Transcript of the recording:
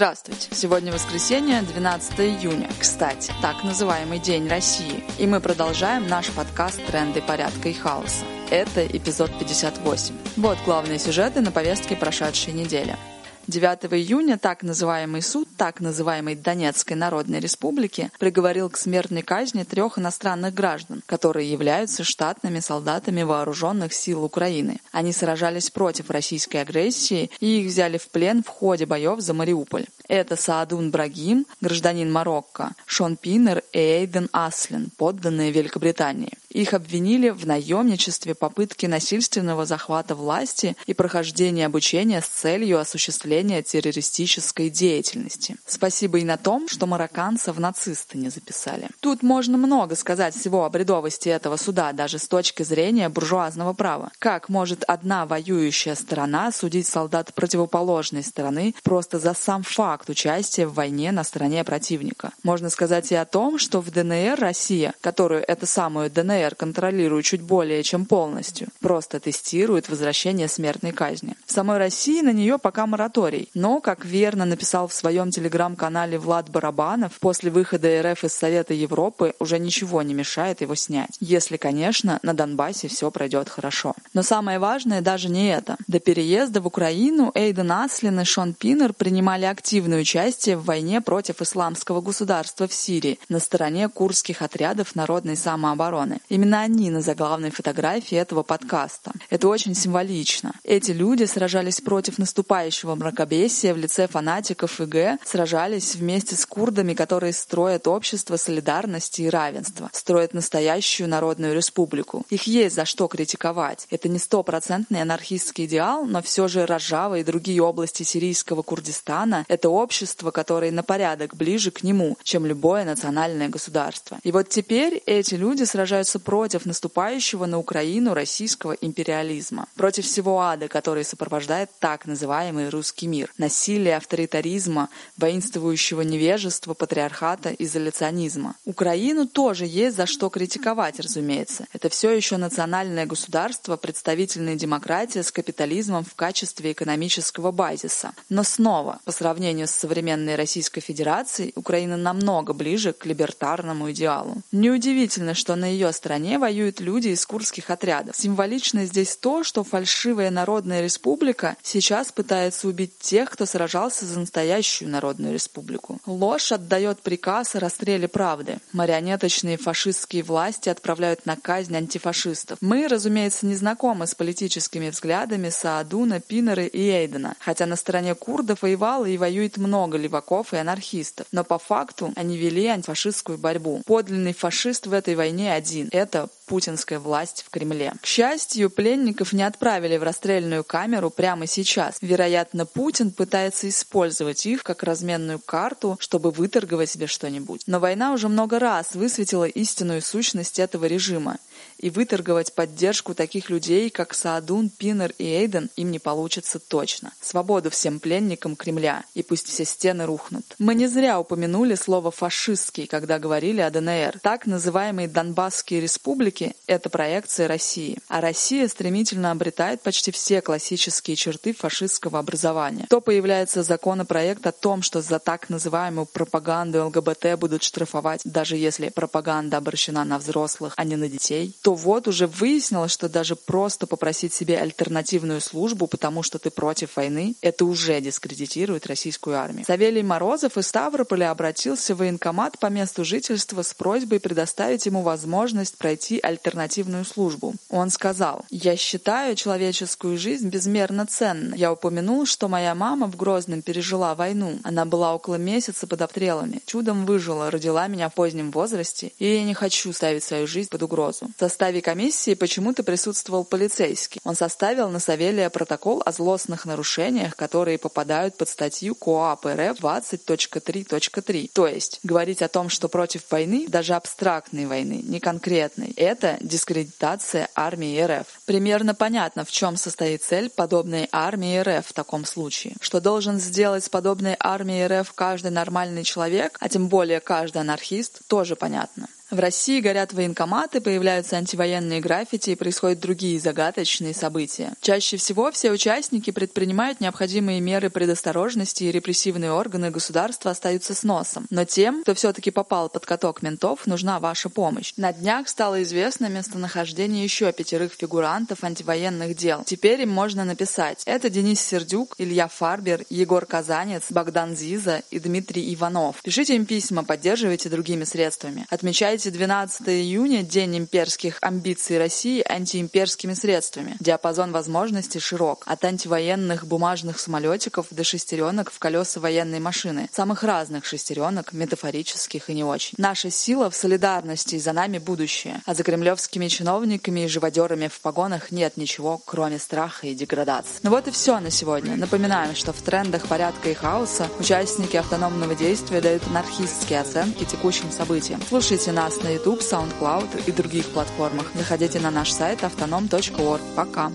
Здравствуйте! Сегодня воскресенье, 12 июня. Кстати, так называемый День России. И мы продолжаем наш подкаст «Тренды порядка и хаоса». Это эпизод 58. Вот главные сюжеты на повестке прошедшей недели. 9 июня так называемый суд так называемой Донецкой Народной Республики приговорил к смертной казни трех иностранных граждан, которые являются штатными солдатами вооруженных сил Украины. Они сражались против российской агрессии и их взяли в плен в ходе боев за Мариуполь. Это Саадун Брагим, гражданин Марокко, Шон Пинер и Эйден Аслин, подданные Великобритании. Их обвинили в наемничестве, попытке насильственного захвата власти и прохождении обучения с целью осуществления террористической деятельности. Спасибо и на том, что марокканцев нацисты не записали. Тут можно много сказать всего о бредовости этого суда, даже с точки зрения буржуазного права. Как может одна воюющая сторона судить солдат противоположной стороны просто за сам факт участия в войне на стороне противника? Можно сказать и о том, что в ДНР Россия, которую эту самую ДНР контролирует чуть более чем полностью, просто тестирует возвращение смертной казни. В самой России на нее пока мораторий, но, как верно написал в своем телеграм-канале Влад Барабанов, после выхода РФ из Совета Европы уже ничего не мешает его снять, если, конечно, на Донбассе все пройдет хорошо. Но самое важное даже не это. До переезда в Украину Эйден Аслин и Шон Пинер принимали активное участие в войне против исламского государства в Сирии на стороне курдских отрядов народной самообороны. Именно они на заглавной фотографии этого подкаста. Это очень символично. Эти люди сражались против наступающего мракобесия в лице фанатиков ИГ, сражались вместе с курдами, которые строят общество солидарности и равенства, строят настоящую народную республику. Их есть за что критиковать. Это не стопроцентный анархистский идеал, но все же Рожава и другие области сирийского Курдистана — это общество, которое на порядок ближе к нему, чем любое национальное государство. И вот теперь эти люди сражаются против наступающего на Украину российского империализма, против всего ада, который сопровождает так называемый русский мир, насилие, авторитаризма, воинствующего невежества, патриархата, изоляционизма. Украину тоже есть за что критиковать, разумеется. Это все еще национальное государство, представительная демократия с капитализмом в качестве экономического базиса. Но снова, по сравнению с современной Российской Федерацией, Украина намного ближе к либертарному идеалу. Неудивительно, что на ее стороне воюют люди из курских отрядов. Символично здесь то, что фальшивая Народная Республика сейчас пытается убить тех, кто сражался за настоящую Народную Республику. Ложь отдает приказ о расстреле правды. Марионеточные фашистские власти отправляют на казнь антифашистов. Мы, разумеется, не знакомы с политическими взглядами Саадуна, Пинера и Эйдена, хотя на стороне курдов воевало и воюет много леваков и анархистов. Но по факту они вели антифашистскую борьбу. Подлинный фашист в этой войне один — это путинская власть в Кремле. К счастью, пленников не отправили в расстрельную камеру прямо сейчас. Вероятно, Путин пытается использовать их как разменную карту, чтобы выторговать себе что-нибудь. Но война уже много раз высветила истинную сущность этого режима и выторговать поддержку таких людей, как Саадун, Пинер и Эйден, им не получится точно. Свободу всем пленникам Кремля, и пусть все стены рухнут. Мы не зря упомянули слово «фашистский», когда говорили о ДНР. Так называемые Донбасские республики – это проекция России. А Россия стремительно обретает почти все классические черты фашистского образования. То появляется законопроект о том, что за так называемую пропаганду ЛГБТ будут штрафовать, даже если пропаганда обращена на взрослых, а не на детей, то вот уже выяснилось, что даже просто попросить себе альтернативную службу, потому что ты против войны, это уже дискредитирует российскую армию. Савелий Морозов из Ставрополя обратился в военкомат по месту жительства с просьбой предоставить ему возможность пройти альтернативную службу. Он сказал, «Я считаю человеческую жизнь безмерно ценной. Я упомянул, что моя мама в Грозном пережила войну. Она была около месяца под обстрелами. Чудом выжила, родила меня в позднем возрасте, и я не хочу ставить свою жизнь под угрозу составе комиссии почему-то присутствовал полицейский. Он составил на Савелия протокол о злостных нарушениях, которые попадают под статью КоАП РФ 20.3.3. То есть, говорить о том, что против войны, даже абстрактной войны, не конкретной, это дискредитация армии РФ. Примерно понятно, в чем состоит цель подобной армии РФ в таком случае. Что должен сделать с подобной армией РФ каждый нормальный человек, а тем более каждый анархист, тоже понятно. В России горят военкоматы, появляются антивоенные граффити и происходят другие загадочные события. Чаще всего все участники предпринимают необходимые меры предосторожности и репрессивные органы государства остаются с носом. Но тем, кто все-таки попал под каток ментов, нужна ваша помощь. На днях стало известно местонахождение еще пятерых фигурантов антивоенных дел. Теперь им можно написать. Это Денис Сердюк, Илья Фарбер, Егор Казанец, Богдан Зиза и Дмитрий Иванов. Пишите им письма, поддерживайте другими средствами. Отмечайте Отмечайте 12 июня, День имперских амбиций России, антиимперскими средствами. Диапазон возможностей широк. От антивоенных бумажных самолетиков до шестеренок в колеса военной машины. Самых разных шестеренок, метафорических и не очень. Наша сила в солидарности, и за нами будущее. А за кремлевскими чиновниками и живодерами в погонах нет ничего, кроме страха и деградации. Ну вот и все на сегодня. Напоминаем, что в трендах порядка и хаоса участники автономного действия дают анархистские оценки текущим событиям. Слушайте нас нас на YouTube, SoundCloud и других платформах. Заходите на наш сайт автоном.орг. Пока!